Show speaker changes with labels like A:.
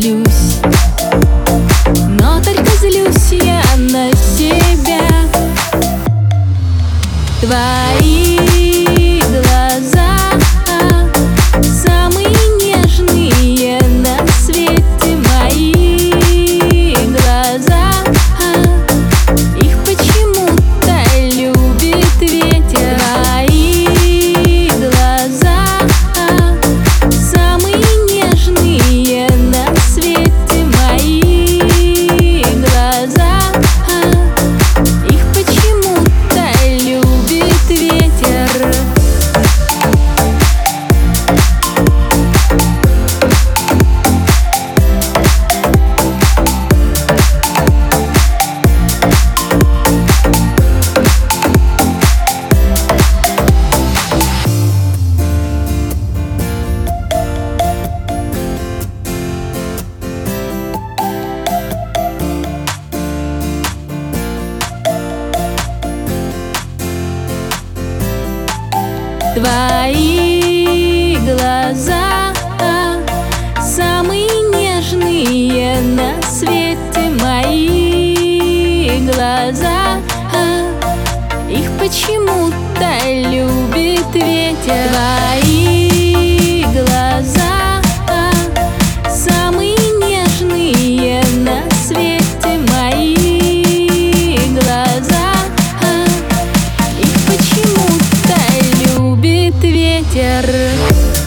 A: злюсь. Но только злюсь я на себя Твои Твои глаза Самые нежные на свете мои. Глаза Их почему-то любит ветер. Твои Ritter.